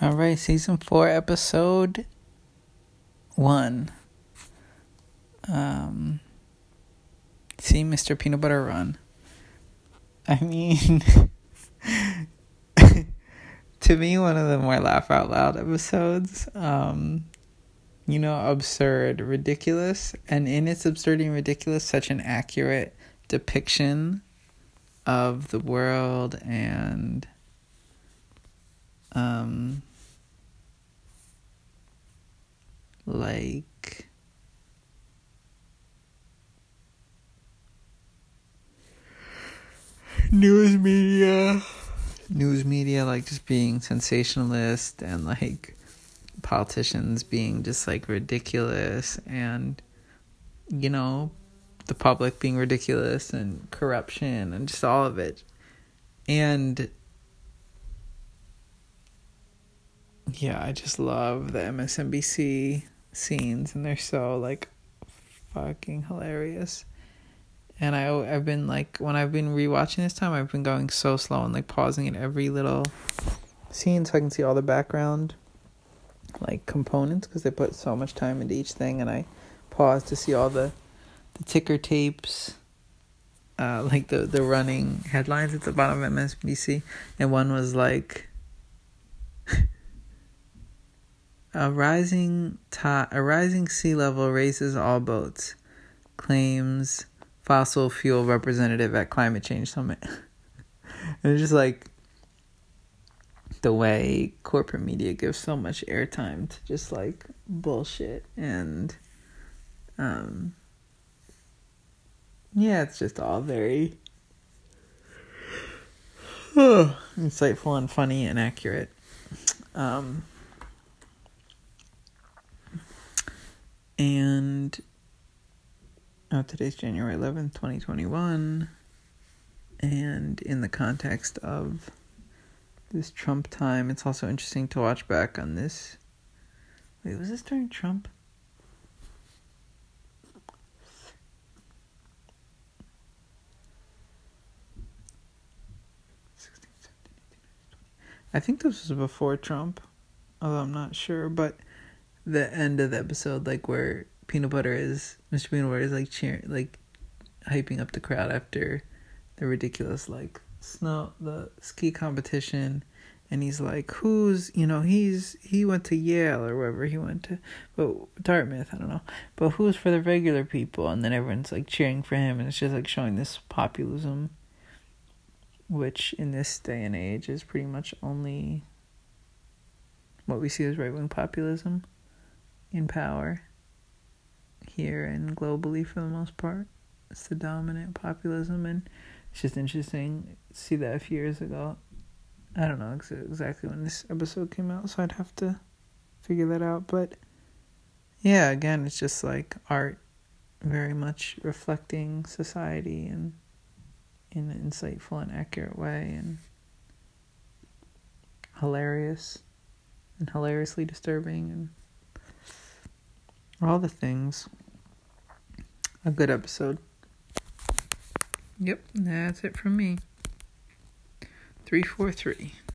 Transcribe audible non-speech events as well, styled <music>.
All right, season four, episode one. Um, see Mr. Peanut Butter Run. I mean, <laughs> to me, one of the more laugh out loud episodes. Um, you know, absurd, ridiculous, and in its absurdity and ridiculous, such an accurate depiction of the world and um like news media. News media like just being sensationalist and like politicians being just like ridiculous and you know the public being ridiculous and corruption and just all of it. And yeah i just love the msnbc scenes and they're so like fucking hilarious. And I I've been like when I've been rewatching this time I've been going so slow and like pausing in every little scene so I can see all the background like components because they put so much time into each thing and I pause to see all the the ticker tapes uh like the the running headlines at the bottom of MSNBC and one was like A rising tide, a rising sea level raises all boats, claims fossil fuel representative at climate change summit. and <laughs> it's just like the way corporate media gives so much airtime to just like bullshit and um yeah, it's just all very <sighs> insightful and funny and accurate. Um And oh, today's January 11th, 2021. And in the context of this Trump time, it's also interesting to watch back on this. Wait, was this during Trump? I think this was before Trump, although I'm not sure. But the end of the episode, like where Peanut Butter is Mr. Peanut Butter is like cheering, like hyping up the crowd after the ridiculous like snow the ski competition, and he's like, "Who's you know he's he went to Yale or wherever he went to, but Dartmouth I don't know, but who's for the regular people?" And then everyone's like cheering for him, and it's just like showing this populism, which in this day and age is pretty much only what we see as right wing populism in power here and globally for the most part. It's the dominant populism, and it's just interesting to see that a few years ago. I don't know ex- exactly when this episode came out, so I'd have to figure that out. But yeah, again, it's just like art very much reflecting society and in an insightful and accurate way and hilarious and hilariously disturbing and all the things. A good episode. Yep, that's it from me. 343.